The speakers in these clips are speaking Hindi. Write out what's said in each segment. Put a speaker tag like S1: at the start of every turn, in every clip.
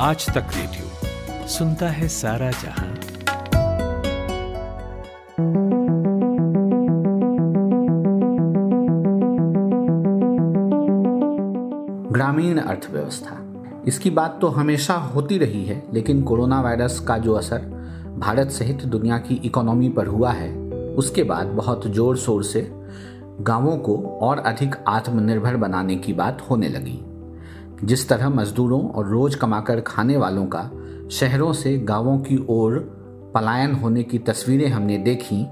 S1: आज तक रेडियो सुनता है सारा जहाँ।
S2: ग्रामीण अर्थव्यवस्था। इसकी बात तो हमेशा होती रही है, लेकिन कोरोना वायरस का जो असर भारत सहित दुनिया की इकोनॉमी पर हुआ है, उसके बाद बहुत ज़ोर शोर से गाँवों को और अधिक आत्मनिर्भर बनाने की बात होने लगी। जिस तरह मजदूरों और रोज कमाकर खाने वालों का शहरों से गाँवों की ओर पलायन होने की तस्वीरें हमने देखी,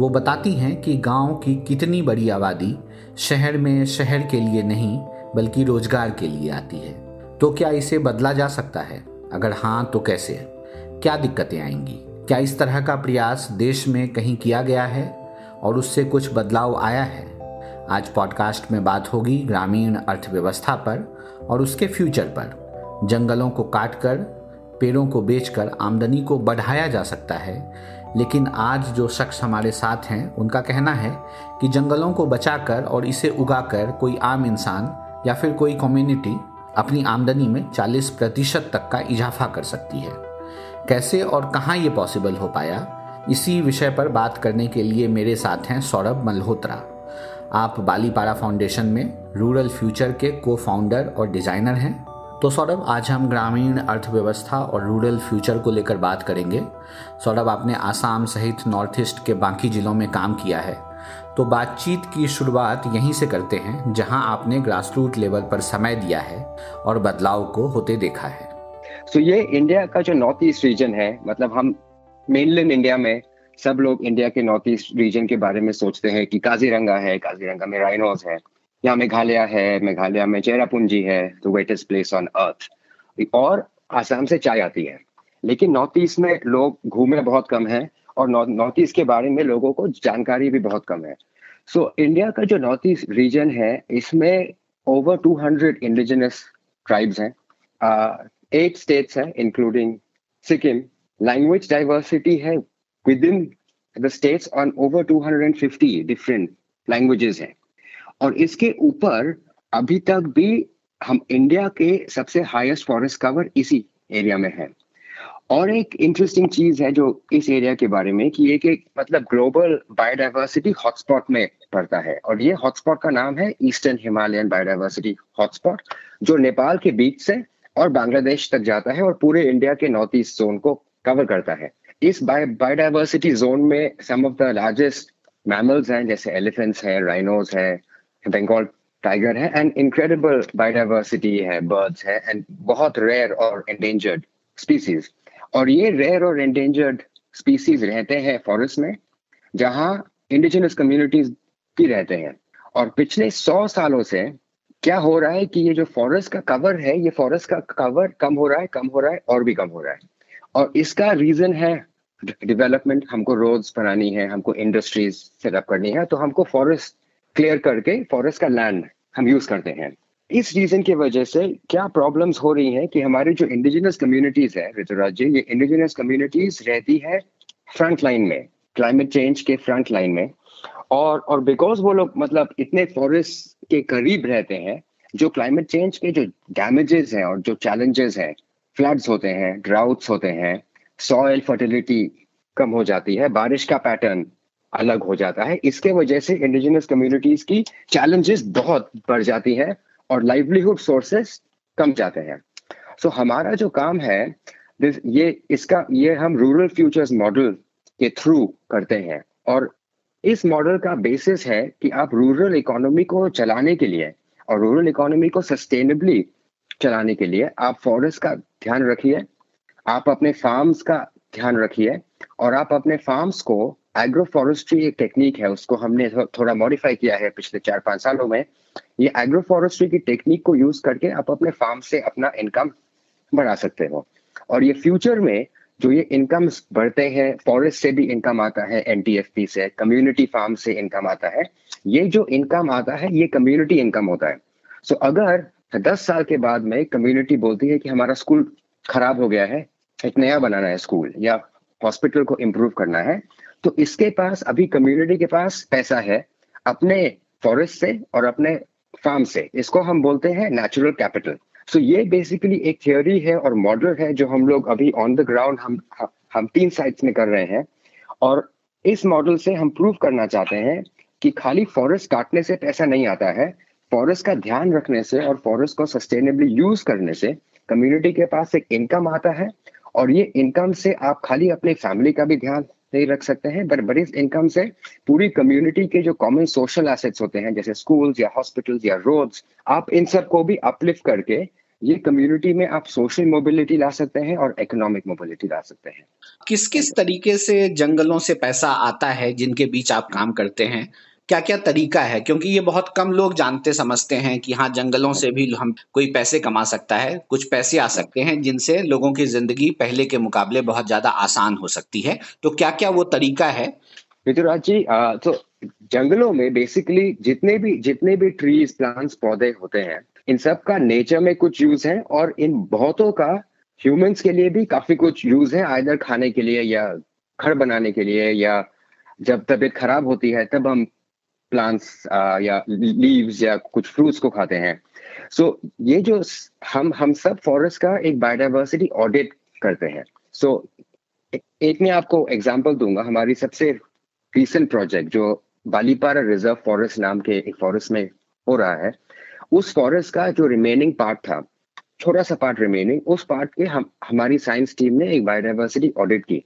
S2: वो बताती हैं कि गाँव की कितनी बड़ी आबादी शहर में शहर के लिए नहीं, बल्कि रोज़गार के लिए आती है। तो क्या इसे बदला जा सकता है? अगर हाँ तो कैसे? क्या दिक्कतें आएँगी? क्या इस तरह का प्रयास देश में कहीं किया गया है और उससे कुछ बदलाव आया है? आज पॉडकास्ट में बात होगी ग्रामीण अर्थव्यवस्था पर और उसके फ्यूचर पर। जंगलों को काटकर, पेड़ों को बेचकर आमदनी को बढ़ाया जा सकता है, लेकिन आज जो शख्स हमारे साथ हैं, उनका कहना है कि जंगलों को बचाकर और इसे उगाकर कोई आम इंसान या फिर कोई कम्युनिटी अपनी आमदनी में 40 प्रतिशत तक का इजाफा कर सकती है। कैसे और कहाँ ये पॉसिबल हो पाया? इसी विषय पर बात करने के लिए मेरे साथ हैं सौरभ मल्होत्रा। आप बालीपाड़ा फाउंडेशन में रूरल फ्यूचर के को फाउंडर और डिज़ाइनर हैं। तो सौरभ, आज हम ग्रामीण अर्थव्यवस्था और रूरल फ्यूचर को लेकर बात करेंगे। सौरभ, आपने आसाम सहित नॉर्थ ईस्ट के बाकी जिलों में काम किया है। तो बातचीत की शुरुआत यहीं से करते हैं, जहाँ आपने ग्रास रूट लेवल पर समय दिया है और बदलाव को होते देखा है।
S3: तो so ये इंडिया का जो नॉर्थ ईस्ट रीजन है मतलब हम मेनलैंड इंडिया में सब लोग इंडिया के नॉर्थ ईस्ट रीजन के बारे में सोचते हैं कि काजीरंगा है काजीरंगा में राइनोज है यहाँ मेघालय है मेघालय में चेरापूंजी है the wettest place on earth और आसाम से चाय आती है। लेकिन नॉर्थ ईस्ट में लोग घूमे बहुत कम है और नॉर्थ ईस्ट के बारे में लोगों को जानकारी भी बहुत कम है। सो so, इंडिया का जो नॉर्थ ईस्ट रीजन है इसमें ओवर 200 इंडिजिनस ट्राइब्स हैं। एट स्टेट्स हैं इंक्लूडिंग सिक्किम लैंग्वेज डाइवर्सिटी है within the states, on over 250 different languages हैं। और इसके ऊपर अभी तक भी हम इंडिया के सबसे हाईएस्ट फॉरेस्ट कवर इसी एरिया में है। और एक इंटरेस्टिंग चीज़ है जो इस एरिया के बारे में, कि एक एक मतलब ग्लोबल बायोडाइवर्सिटी हॉटस्पॉट में पड़ता है। और ये हॉटस्पॉट का नाम है ईस्टर्न हिमालयन बायोडाइवर्सिटी हॉटस्पॉट जो नेपाल के बीच से और बांग्लादेश तक जाता है और पूरे इंडिया के नॉर्थ ईस्ट जोन को कवर करता है। इस बायोडाइवर्सिटी जोन में some of the largest mammals हैं, जैसे एलिफेंट्स हैं राइनोज है बंगाल टाइगर है एंड इनक्रेडिबल बायोडाइवर्सिटी है बर्ड्स है एंड बहुत रेयर और एंडेंजर्ड स्पीसीज और ये रेयर और एंडेंजर्ड स्पीसीज रहते हैं फॉरेस्ट में, जहाँ इंडिजिनस कम्युनिटीज भी रहते हैं। और पिछले सौ सालों से क्या हो रहा है कि ये जो फॉरेस्ट का कवर है, ये फॉरेस्ट का कवर कम हो रहा है, कम हो रहा है, और भी कम हो रहा है। और इसका रीजन है डेवलपमेंट हमको रोड्स बनानी है, हमको इंडस्ट्रीज़ सेटअप करनी है तो हमको फॉरेस्ट क्लियर करके फॉरेस्ट का लैंड हम यूज़ करते हैं। इस रीजन की वजह से क्या प्रॉब्लम्स हो रही हैं कि हमारी जो इंडिजिनस कम्युनिटीज है, ऋतुराज जी, ये इंडिजिनस कम्युनिटीज रहती है फ्रंट लाइन में क्लाइमेट चेंज के फ्रंट लाइन में। और और बिकॉज़ वो लोग मतलब इतने फॉरेस्ट के करीब रहते हैं, जो क्लाइमेट चेंज के जो डैमेजेस हैं और जो चैलेंजेस हैं फ्लड्स होते हैं ड्राउट्स होते हैं सॉइल फर्टिलिटी कम हो जाती है बारिश का पैटर्न अलग हो जाता है। इसके वजह से इंडिजिनस कम्युनिटीज की चैलेंजेस बहुत बढ़ जाती है और लाइवलीहुड सोर्सेस कम जाते हैं। सो so, हमारा जो काम है ये इसका ये हम रूरल फ्यूचर्स मॉडल के थ्रू करते हैं। और इस मॉडल का बेसिस है कि आप रूरल इकोनॉमी को चलाने के लिए और रूरल इकोनॉमी को सस्टेनेबली चलाने के लिए आप फॉरेस्ट का ध्यान रखिए। आप अपने फार्म्स का ध्यान रखिए और आप अपने फार्म्स को एग्रो फॉरेस्ट्री एक टेक्निक है उसको हमने थोड़ा मॉडिफाई किया है पिछले चार पाँच सालों में। ये एग्रो फॉरेस्ट्री की टेक्निक को यूज़ करके आप अपने फार्म से अपना इनकम बढ़ा सकते हो। और ये फ्यूचर में जो ये इनकम बढ़ते हैं फॉरेस्ट से भी इनकम आता है एनटीएफपी से कम्युनिटी फार्म से इनकम आता है ये जो इनकम आता है ये कम्युनिटी इनकम होता है। सो so, अगर दस साल के बाद में कम्युनिटी बोलती है कि हमारा स्कूल खराब हो गया है, एक नया बनाना है स्कूल या हॉस्पिटल को इम्प्रूव करना है तो इसके पास अभी कम्युनिटी के पास पैसा है, अपने फॉरेस्ट से और अपने फार्म से। इसको हम बोलते हैं नेचुरल कैपिटल सो ये बेसिकली एक थियोरी है और मॉडल है जो हम लोग अभी ऑन द ग्राउंड हम हम तीन साइट्स में कर रहे हैं। और इस मॉडल से हम प्रूव करना चाहते हैं कि खाली फॉरेस्ट काटने से पैसा नहीं आता है फॉरेस्ट का ध्यान रखने से और फॉरेस्ट को सस्टेनेबली यूज़ करने से कम्युनिटी के पास एक इनकम आता है और ये इनकम से आप खाली अपने फैमिली का भी ध्यान नहीं रख सकते हैं बट बड़ी इनकम से पूरी कम्युनिटी के जो कॉमन सोशल एसेट्स होते हैं, जैसे स्कूल्स या हॉस्पिटल्स या रोड्स आप इन सबको भी अपलिफ्ट करके ये कम्युनिटी में आप सोशल मोबिलिटी ला सकते हैं और इकोनॉमिक मोबिलिटी ला सकते हैं।
S2: किस किस तरीके से जंगलों से पैसा आता है जिनके बीच आप काम करते हैं? क्या क्या तरीका है? क्योंकि ये बहुत कम लोग जानते, समझते हैं कि हाँ जंगलों से भी हम, कोई पैसे कमा सकता है। कुछ पैसे आ सकते हैं जिनसे लोगों की ज़िंदगी पहले के मुकाबले बहुत ज़्यादा आसान हो सकती है। तो क्या क्या वो तरीका है?
S3: ऋतुराज जी तो जंगलों में बेसिकली जितने भी जितने भी ट्रीज प्लांट्स पौधे होते हैं, इन सब का नेचर में कुछ यूज़ है और इन बहुतों का ह्यूमंस के लिए भी काफ़ी कुछ यूज़ है आइदर खाने के लिए या घर बनाने के लिए या जब तबीयत खराब होती है, तब हम प्लांट्स uh, या लीव्स या कुछ फ्रूट्स को खाते हैं। सो so, ये जो हम हम सब फॉरेस्ट का एक बायोडाइवर्सिटी ऑडिट करते हैं। सो so, एक मैं आपको एग्जांपल दूँगा। हमारी सबसे रिसेंट प्रोजेक्ट जो बालीपारा रिज़र्व फॉरेस्ट नाम के एक फॉरेस्ट में हो रहा है उस फॉरेस्ट का जो रिमेनिंग पार्ट था छोटा सा पार्ट रिमेनिंग उस पार्ट के हम हमारी साइंस टीम ने एक बायोडाइवर्सिटी ऑडिट की।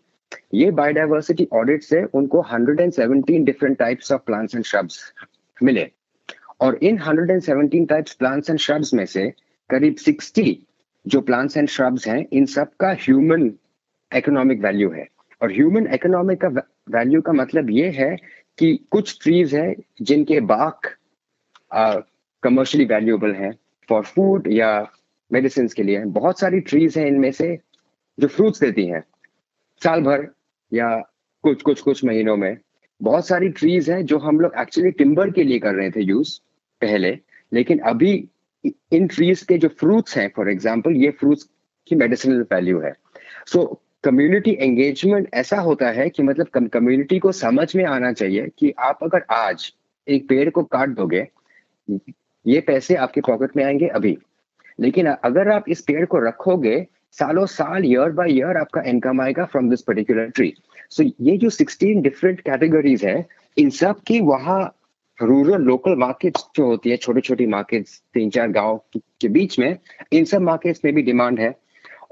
S3: ये बायोडाइवर्सिटी ऑडिट से उनको 117 different types of plants and shrubs मिले। और इन 117 टाइप्स प्लांट्स एंड श्रब्स में से करीब 60 जो प्लांट्स एंड श्रब्स हैं, इन सब का ह्यूमन इकोनॉमिक वैल्यू है। और ह्यूमन इकोनॉमिक का वैल्यू का मतलब ये है कि कुछ ट्रीज है जिनके बाक कमर्शली वैल्यूएबल हैं फॉर फ़ूड या मेडिसिन के लिए। बहुत सारी ट्रीज हैं इनमें से जो फ्रूट्स देती हैं। साल भर या कुछ कुछ कुछ महीनों में बहुत सारी ट्रीज हैं जो हम लोग एक्चुअली टिम्बर के लिए कर रहे थे यूज़ पहले, लेकिन अभी इन ट्रीज के जो फ्रूट्स हैं फॉर एग्ज़ाम्पल ये फ्रूट्स की मेडिसिनल वैल्यू है। सो कम्युनिटी एंगेजमेंट ऐसा होता है कि मतलब कम्युनिटी को समझ में आना चाहिए कि आप अगर आज एक पेड़ को काट दोगे, ये पैसे आपके पॉकेट में आएँगे अभी। लेकिन अगर आप इस पेड़ को रखोगे सालों साल ईयर बाय ईयर आपका इनकम आएगा from this particular tree so ये जो 16 डिफरेंट कैटेगरीज है, इन सब की वहाँ रूरल लोकल मार्केट्स जो होती है छोटी छोटी मार्केट्स तीन चार गाँव के बीच में, इन सब मार्केट्स में भी डिमांड है।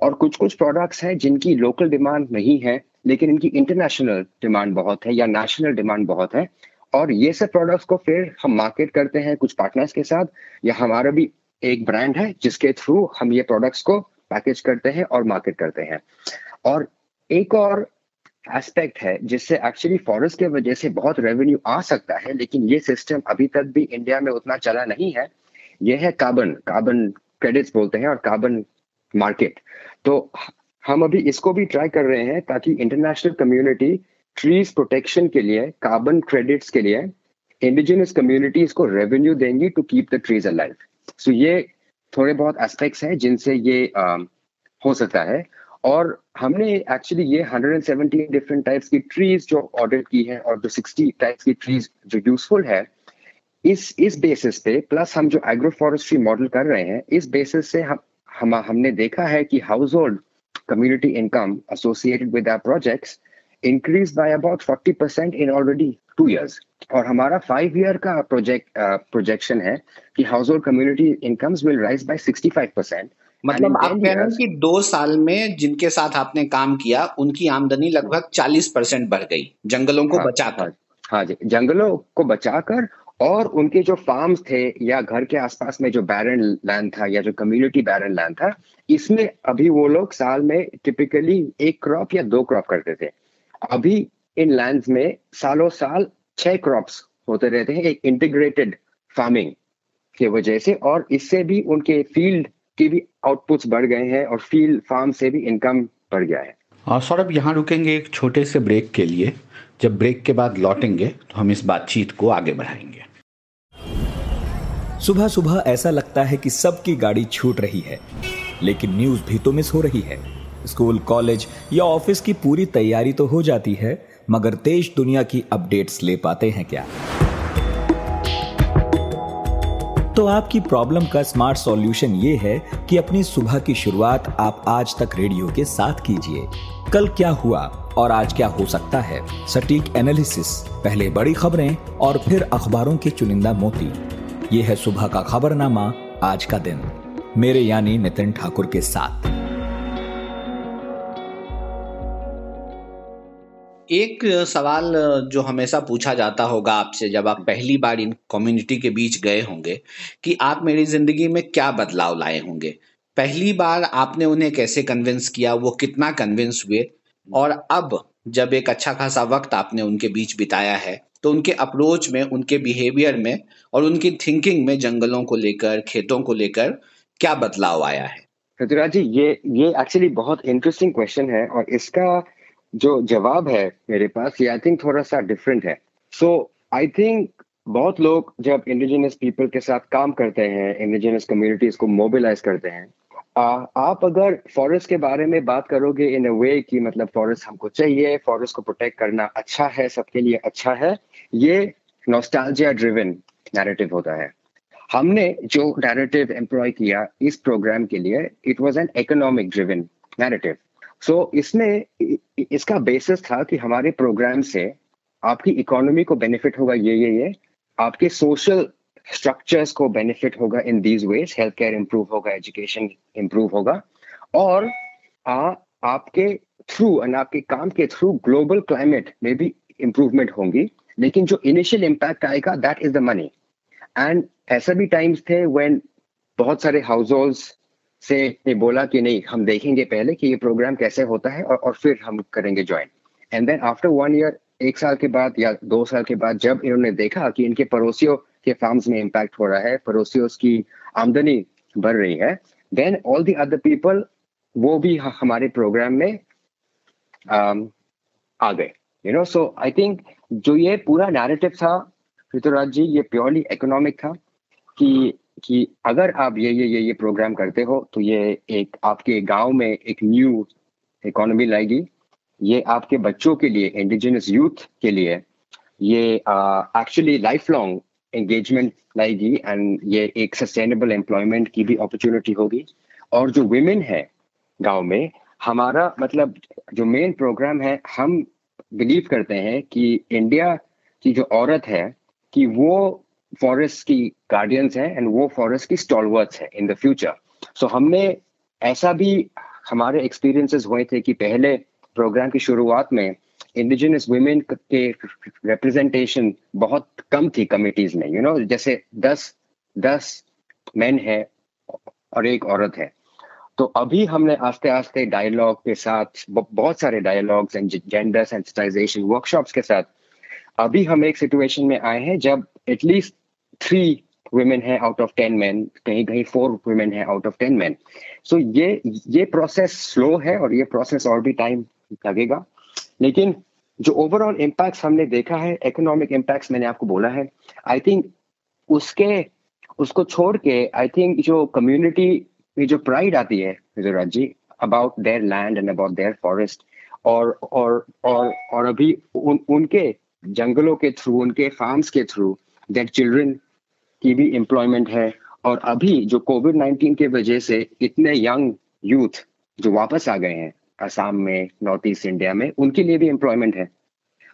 S3: और कुछ कुछ प्रोडक्ट्स हैं जिनकी लोकल डिमांड नहीं है, लेकिन इनकी इंटरनेशनल डिमांड बहुत है या नेशनल डिमांड बहुत है। और ये सब प्रोडक्ट्स को फिर हम मार्केट करते हैं कुछ पार्टनर्स के साथ, या हमारा भी एक ब्रांड है जिसके थ्रू हम ये प्रोडक्ट्स को पैकेज करते हैं और मार्केट करते हैं। और एक और एस्पेक्ट है जिससे एक्चुअली फॉरेस्ट के वजह से बहुत रेवेन्यू आ सकता है, लेकिन ये सिस्टम अभी तक भी इंडिया में उतना चला नहीं है। ये है कार्बन कार्बन क्रेडिट्स बोलते हैं और कार्बन मार्केट तो हम अभी इसको भी ट्राई कर रहे हैं ताकि इंटरनेशनल कम्युनिटी ट्रीज प्रोटेक्शन के लिए कार्बन क्रेडिट्स के लिए इंडिजिनियस कम्युनिटीज को रेवेन्यू देंगी to keep the trees alive so ये थोड़े बहुत एस्पेक्ट्स हैं जिनसे ये आ, हो सकता है। और हमने एक्चुअली ये 117 डिफरेंट टाइप्स की ट्रीज जो ऑर्डर की है और जो 60 टाइप्स की ट्रीज जो यूजफुल है इस इस बेसिस पे प्लस हम जो एग्रो फॉरेस्ट्री मॉडल कर रहे हैं इस बेसिस से हम हम हमने देखा है कि household community income associated with our projects increase by about 40 percent in already two years और हमारा फाइव ईयर का प्रोजेक्ट प्रोजेक्शन है कि household community incomes will rise by 65 percent
S2: मतलब आप कह रहे हैं कि दो साल में जिनके साथ आपने काम किया उनकी आमदनी लगभग 40 परसेंट बढ़ गई जंगलों को हाँ, बचाकर। हाँ,
S3: हाँ जी जंगलों को बचाकर और उनके जो फार्म्स थे या घर के आसपास में जो बैरन लैंड था या जो कम्युनिटी बैरन लैंड था इसमें अभी वो लोग साल में टिपिकली एक क्रॉप या दो क्रॉप करते थे। अभी इन लैंड्स में सालों साल छह क्रॉप्स होते रहते हैं एक इंटीग्रेटेड फ़ार्मिंग की वजह से और इससे भी उनके फ़ील्ड की भी आउटपुट्स बढ़ गए हैं और फ़ील्ड फार्म से भी इनकम बढ़ गया है।
S2: और सौरभ यहाँ रुकेंगे एक छोटे से ब्रेक के लिए। जब ब्रेक के बाद लौटेंगे तो हम इस बातचीत को आगे बढ़ाएँगे।
S1: सुबह सुबह ऐसा लगता है कि सबकी गाड़ी छूट रही है लेकिन न्यूज़ भी तो मिस हो रही है। स्कूल, कॉलेज या ऑफ़िस की पूरी तैयारी तो हो जाती है, मगर देश दुनिया की अपडेट्स ले पाते हैं क्या? तो आपकी प्रॉब्लम का स्मार्ट सॉल्यूशन ये है कि अपनी सुबह की शुरुआत आप आज तक रेडियो के साथ कीजिए। कल क्या हुआ और आज क्या हो सकता है? सटीक एनालिसिस, पहले बड़ी खबरें और फिर अखबारों के चुनिंदा मोती। ये है सुबह का खबरनामा आज का दिन। मेरे यानी नितिन ठाकुर के साथ।
S2: एक सवाल, जो हमेशा पूछा जाता होगा आपसे जब आप पहली बार इन कम्युनिटी के बीच गए होंगे, कि आप मेरी ज़िंदगी में क्या बदलाव लाए होंगे? पहली बार आपने उन्हें कैसे कन्विंस किया? वो कितना कन्विंस हुए? और अब जब एक अच्छा खासा वक्त आपने उनके बीच बिताया है तो उनके अप्रोच में, उनके बिहेवियर में और उनकी थिंकिंग में जंगलों को लेकर, खेतों को लेकर क्या बदलाव आया है?
S3: ऋतुराज जी, ये ये एक्चुअली बहुत इंटरेस्टिंग क्वेश्चन है और इसका जो जवाब है मेरे पास ये आई थिंक थोड़ा सा डिफरेंट है। सो आई थिंक बहुत लोग जब इंडिजिनस पीपल के साथ काम करते हैं इंडिजिनस कम्युनिटीज को मोबिलाइज करते हैं आ, आप अगर फॉरेस्ट के बारे में बात करोगे इन अ वे कि मतलब फॉरेस्ट हमको चाहिए फॉरेस्ट को प्रोटेक्ट करना अच्छा है सबके लिए अच्छा है ये नोस्टालजिया ड्रिवन नैरेटिव होता है। हमने जो नैरेटिव एम्प्लॉय किया इस प्रोग्राम के लिए it was an economic driven narrative so so, इसमें इसका बेसिस था कि हमारे प्रोग्राम से आपकी इकोनॉमी को बेनिफिट होगा ये ये ये। आपके सोशल स्ट्रक्चर्स को बेनिफिट होगा in these ways health care improve होगा एजुकेशन इंप्रूव होगा। और आ, आपके थ्रू एंड आपके काम के थ्रू ग्लोबल क्लाइमेट में भी इंप्रूवमेंट होंगी। लेकिन जो इनिशियल इम्पैक्ट आएगा that is the money and ऐसा भी टाइम्स थे व्हेन बहुत सारे हाउस होल्ड्स से ने बोला कि नहीं हम देखेंगे पहले कि ये प्रोग्राम कैसे होता है और, और फिर हम करेंगे join and then after one year एक साल के बाद या दो साल के बाद जब इन्होंने देखा कि इनके पड़ोसियों के फार्म्स में इम्पैक्ट हो रहा है पड़ोसियों की आमदनी बढ़ रही है then all the other people वो भी हमारे प्रोग्राम में um, आ गए. You know so I think जो ये पूरा नैरेटिव था ऋतुराज जी ये प्योरली इकोनॉमिक था कि कि अगर आप ये ये ये ये प्रोग्राम करते हो तो ये एक आपके गाँव में एक न्यू इकोनॉमी लाएगी। ये आपके बच्चों के लिए इंडिजिनस यूथ के लिए, ये एक्चुअली लाइफ लॉन्ग एंगेजमेंट लाएगी एंड ये एक सस्टेनेबल एम्प्लॉयमेंट की भी अपॉर्चुनिटी होगी। और जो वेमेन है गाँव में, हमारा मतलब जो मेन प्रोग्राम है, हम बिलीव करते हैं कि इंडिया की जो औरत है, कि वो फॉरेस्ट की गार्डियंस हैं एंड वो फॉरेस्ट की स्टॉलवर्ड्स है इन द फ्यूचर सो हमने ऐसा भी हमारे एक्सपीरियंसेस हुए थे कि पहले प्रोग्राम की शुरुआत में इंडिजिनस वुमेन के रिप्रेजेंटेशन बहुत कम थी कमिटीज में यू you नो know, जैसे दस दस मैन है और एक औरत है। तो अभी हमने आस्ते आस्ते डायलॉग के साथ बहुत सारे dialogues and gender sensitization workshops के साथ अभी हम एक सिचुएशन में आए हैं जब एटलीस्ट थ्री वुमेन है आउट ऑफ़ टेन मैन कहीं कहीं फोर वुमेन है out of ten man so ये ये प्रोसेस स्लो है और ये प्रोसेस और भी टाइम लगेगा। लेकिन जो ओवरऑल इम्पैक्ट हमने देखा है इकोनॉमिक इम्पैक्ट मैंने आपको बोला है आई थिंक उसके उसको छोड़ के आई थिंक जो कम्युनिटी में जो प्राइड आती है Gujarat ji about their land and about their forest और और और और अभी उन, उनके जंगलों के थ्रू उनके फार्म्स के थ्रू दैट चिल्ड्रन की भी एम्प्लॉयमेंट है और अभी जो कोविड नाइन्टीन के वजह से इतने यंग यूथ जो वापस आ गए हैं असम में नॉर्थ ईस्ट इंडिया में उनके लिए भी एम्प्लॉयमेंट है।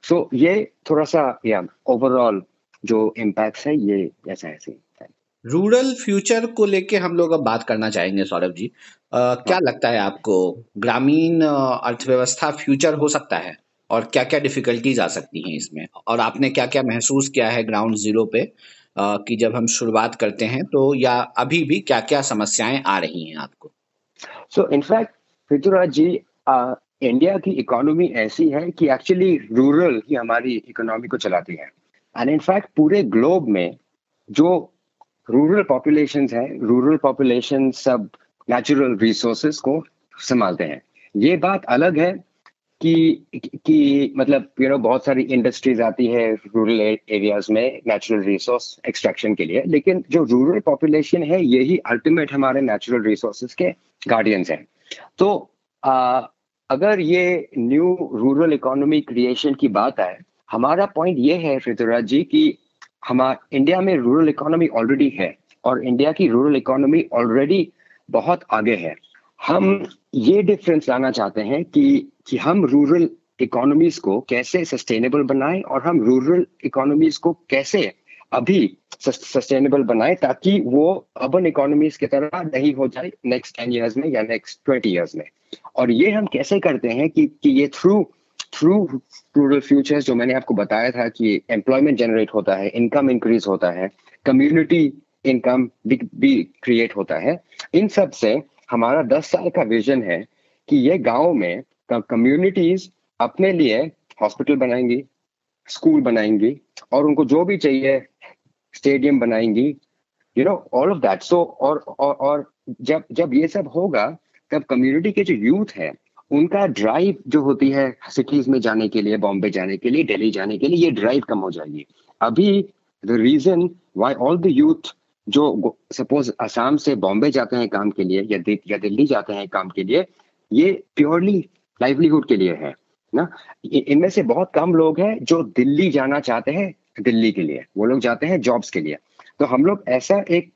S3: सो so, ये थोड़ा सा या ओवरऑल जो इम्पैक्ट है ये ऐसा ऐसे
S2: रूरल फ्यूचर को लेके हम लोग अब बात करना चाहेंगे सौरभ जी। आ, क्या लगता है आपको ग्रामीण अर्थव्यवस्था फ्यूचर हो सकता है? और क्या क्या डिफिकल्टीज आ सकती हैं इसमें? और आपने क्या क्या महसूस किया है ग्राउंड ज़ीरो पे? कि जब हम शुरुआत करते हैं तो या अभी भी क्या क्या समस्याएँ आ रही हैं आपको?
S3: So in fact Prithviraj ji India की इकोनॉमी ऐसी है कि एक्चुअली रूरल ही हमारी इकोनॉमी को चलाती है। एंड इनफैक्ट पूरे ग्लोब में जो रूरल पॉपुलेशन है रूरल पॉपुलेशन सब नेचुरल रिसोर्सेज को संभालते हैं। ये बात अलग है कि कि मतलब यू you नो know, बहुत सारी इंडस्ट्रीज़ आती है रूरल एरियाज़ में नेचुरल रिसोर्स एक्सट्रैक्शन के लिए लेकिन जो रूरल पॉपुलेशन है यही अल्टीमेट हमारे नेचुरल रिसोर्सेज के गार्डियंस हैं। तो आ, अगर ये न्यू रूरल इकोनॉमी क्रिएशन की बात आए हमारा पॉइंट ये है ऋतुराज जी कि हमारा इंडिया में रूरल इकोनॉमी ऑलरेडी है और इंडिया की रूरल इकोनॉमी ऑलरेडी बहुत आगे है। हम ये डिफरेंस लाना चाहते हैं कि कि हम रूरल इकोनॉमीज को कैसे सस्टेनेबल बनाएँ और हम रूरल इकोनॉमीज को कैसे अभी सस्टेनेबल बनाए ताकि वो अर्बन इकोनॉमीज की तरह नहीं हो जाए नेक्स्ट टेन ईयर्स में या नेक्स्ट ट्वेंटी ईयर्स में। और ये हम कैसे करते हैं कि कि ये थ्रू थ्रू रूरल फ्यूचर्स जो मैंने आपको बताया था कि एम्प्लॉयमेंट जनरेट होता है इनकम इंक्रीज होता है कम्युनिटी इनकम भी क्रिएट होता है, इन सबसे हमारा दस साल का विजन है कि ये गाँव में कम्युनिटीज अपने लिए हॉस्पिटल बनाएँगी स्कूल बनाएँगी, और उनको जो भी चाहिए stadium बनाएँगी you know all of that so और और जब जब ये सब होगा, तब कम्युनिटी के जो यूथ है, उनका ड्राइव जो होती है सिटीज़ में जाने के लिए बॉम्बे जाने के लिए दिल्ली जाने के लिए, ये ड्राइव कम हो जाएगी। अभी the reason why all the youth जो सपोज़ असम से बॉम्बे जाते हैं काम के लिए या, दि, या दिल्ली जाते हैं काम के लिए ये प्योरली लाइवलीहुड के लिए है ना? इनमें से बहुत कम लोग हैं जो दिल्ली जाना चाहते हैं दिल्ली के लिए। वो लोग जाते हैं जॉब्स के लिए। तो हम लोग ऐसा एक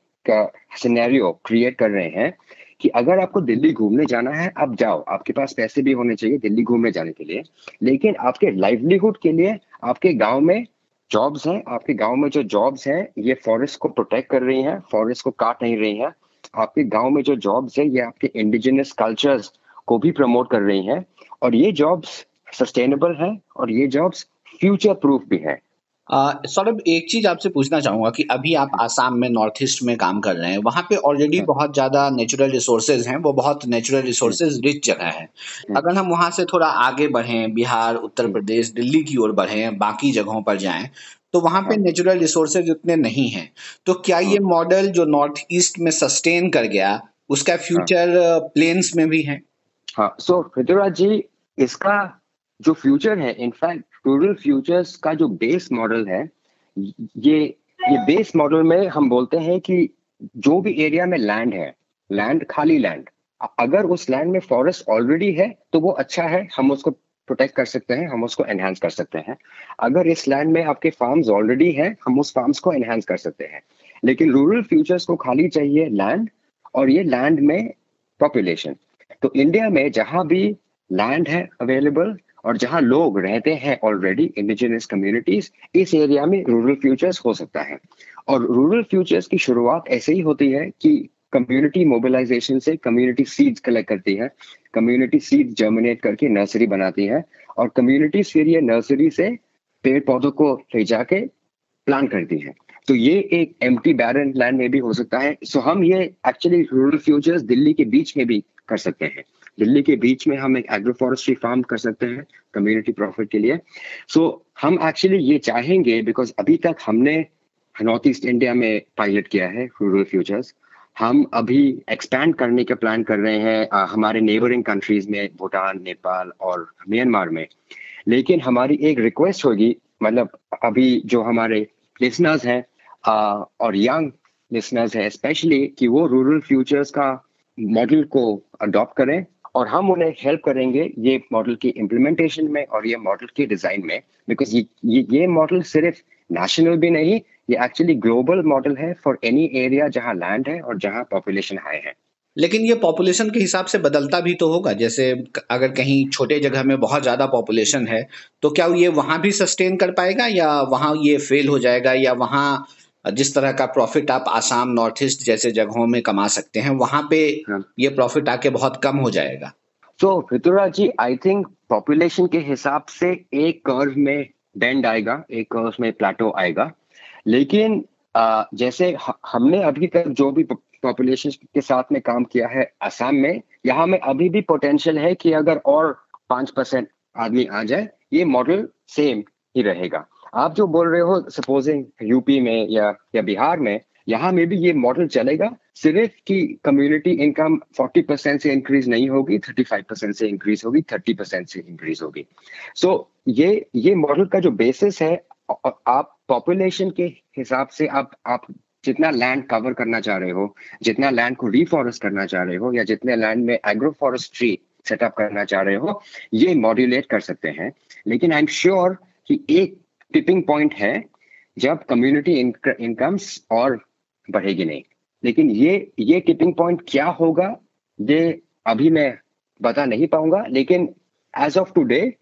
S3: सिनेरियो क्रिएट कर रहे हैं कि अगर आपको दिल्ली घूमने जाना है आप जाओ। आपके पास पैसे भी होने चाहिए दिल्ली घूमने जाने के लिए। लेकिन आपके लाइवलीहुड के लिए आपके गाँव में जॉब्स हैं, आपके गाँव में जो जॉब्स हैं, ये फॉरेस्ट को प्रोटेक्ट कर रही हैं फॉरेस्ट को काट नहीं रही हैं। आपके गाँव में जो जॉब्स है, ये आपके इंडिजिनस कल्चर्स को भी प्रमोट कर रही हैं। और ये जॉब्स सस्टेनेबल हैं और ये जॉब्स फ्यूचर प्रूफ भी है।
S2: सौरभ एक चीज़ आपसे पूछना चाहूँगा कि अभी आप आसाम में नॉर्थ ईस्ट में काम कर रहे हैं वहाँ पे ऑलरेडी हाँ। बहुत ज़्यादा नेचुरल रिसोर्सेज हैं वो बहुत नेचुरल रिसोर्सेज रिच जगह है। हाँ। अगर हम वहाँ से थोड़ा आगे बढ़ें बिहार उत्तर प्रदेश दिल्ली की ओर बढ़ें बाकी जगहों पर जाएँ तो वहाँ पे नेचुरल रिसोर्सेज उतने नहीं हैं। तो क्या ये मॉडल हाँ। जो नॉर्थ ईस्ट में सस्टेन कर गया उसका फ्यूचर प्लेन्स में भी है?
S3: हाँ सो पृथ्वीराज जी इसका जो फ्यूचर है इनफैक्ट रूरल फ्यूचर्स का जो बेस मॉडल है, ये ये बेस मॉडल में हम बोलते हैं कि जो भी एरिया में लैंड है, लैंड, खाली लैंड अगर उस लैंड में फॉरेस्ट ऑलरेडी है तो वो अच्छा है, हम उसको प्रोटेक्ट कर सकते हैं, हम उसको एनहेंस कर सकते हैं। अगर इस लैंड में आपके फार्म्स ऑलरेडी हैं, हम उस फार्म्स को एनहेंस कर सकते हैं। लेकिन रूरल फ्यूचर्स को खाली चाहिए लैंड, और ये लैंड में पॉपुलेशन। तो इंडिया में जहाँ भी लैंड है अवेलेबल और जहाँ लोग रहते हैं ऑलरेडी इंडिजिनियस कम्युनिटीज इस एरिया में रूरल फ्यूचर्स हो सकता है। और रूरल फ्यूचर्स की शुरुआत ऐसे ही होती है कि कम्युनिटी मोबिलाइजेशन से कम्युनिटी सीड्स कलेक्ट करती है कम्युनिटी सीड जर्मिनेट करके नर्सरी बनाती है, और कम्युनिटी फिर ये नर्सरी से पेड़ पौधों को ले जाके प्लान करती है। तो ये एक एम टी बैरन लैंड में भी हो सकता है। सो हम ये एक्चुअली रूरल फ्यूचर्स दिल्ली के बीच में भी कर सकते हैं। दिल्ली के बीच में हम एक एग्रो फॉरेस्ट्री फार्म कर सकते हैं कम्युनिटी प्रॉफिट के लिए। सो so, हम एक्चुअली ये चाहेंगे बिकॉज़ अभी तक हमने नॉर्थ ईस्ट इंडिया में पायलट किया है रूरल फ्यूचर्स हम अभी एक्सपैंड करने का प्लान कर रहे हैं आ, हमारे नेबरिंग कंट्रीज़ में भूटान नेपाल और म्यांमार में। लेकिन हमारी एक रिक्वेस्ट होगी मतलब अभी जो हमारे लिसनर्स हैं और यंग लिसनर्स हैं स्पेशली कि वो रूरल फ्यूचर्स का मॉडल को अडॉप्ट करें। और हम उन्हें हेल्प करेंगे ये मॉडल की इम्प्लीमेंटेशन में और ये मॉडल के डिज़ाइन में। बिकॉज़ ये ये, मॉडल सिर्फ़ नेशनल भी नहीं ये एक्चुअली ग्लोबल मॉडल है फॉर एनी एरिया जहाँ लैंड है और जहाँ पॉपुलेशन हाई है।
S2: लेकिन ये पॉपुलेशन के हिसाब से बदलता भी तो होगा। जैसे अगर कहीं छोटे जगह में बहुत ज़्यादा पॉपुलेशन है तो क्या ये वहाँ भी सस्टेन कर पाएगा या वहाँ ये फेल हो जाएगा या वहाँ जिस तरह का प्रॉफिट आप आसाम नॉर्थ ईस्ट जैसे जगहों में कमा सकते हैं वहाँ पे हाँ। ये प्रॉफिट आके बहुत कम हो जाएगा।
S3: तो फितुरा जी आई थिंक पॉपुलेशन के हिसाब से एक कर्व में बेंड आएगा एक कर्व में प्लाटो आएगा। लेकिन आ, जैसे हमने अभी तक जो भी पॉपुलेशन के साथ में काम किया है असम में यहाँ में अभी भी पोटेंशियल है कि अगर और पाँच परसेंट आदमी आ जाए ये मॉडल सेम ही रहेगा। आप जो बोल रहे हो सपोजिंग यूपी में या या बिहार में यहाँ में भी ये मॉडल चलेगा। सिर्फ़ कि कम्युनिटी इनकम 40 परसेंट से इंक्रीज नहीं होगी 35 परसेंट से इंक्रीज होगी 30 परसेंट से इंक्रीज होगी। सो so, ये ये मॉडल का जो बेसिस है आप पॉपुलेशन के हिसाब से आप आप जितना लैंड कवर करना चाह रहे हो जितना लैंड को रिफॉरेस्ट करना चाह रहे हो या जितने लैंड में एग्रो फॉरेस्ट्री सेटअप करना चाह रहे हो ये मॉड्यूलेट कर सकते हैं। लेकिन आई एम श्योर कि एक टिपिंग पॉइंट है जब कम्युनिटी इनकम्स और बढ़ेगी नहीं। लेकिन ये ये टिपिंग पॉइंट क्या होगा, ये अभी मैं बता नहीं पाऊँगा, लेकिन as of today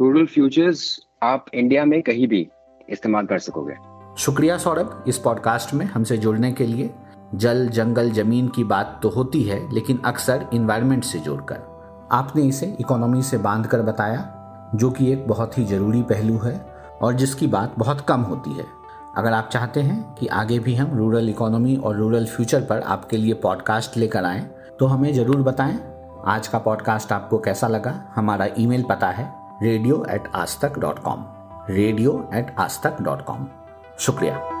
S3: rural futures आप इंडिया में कहीं भी इस्तेमाल कर सकोगे।
S2: शुक्रिया सौरभ, इस पॉडकास्ट में हमसे जुड़ने के लिए। जल, जंगल, ज़मीन की बात तो होती है, लेकिन अक्सर इन्वायरमेंट से जोड़कर। आपने इसे इकोनॉमी से बाँध कर बताया, जो कि एक बहुत ही ज़रूरी पहलू है। और जिसकी बात बहुत कम होती है। अगर आप चाहते हैं कि आगे भी हम रूरल इकोनॉमी और रूरल फ्यूचर पर आपके लिए पॉडकास्ट लेकर आएँ तो हमें ज़रूर बताएँ, आज का पॉडकास्ट आपको कैसा लगा? हमारा ईमेल पता है रेडियो एट आज तक डॉट कॉम रेडियो एट आज तक डॉट कॉम शुक्रिया।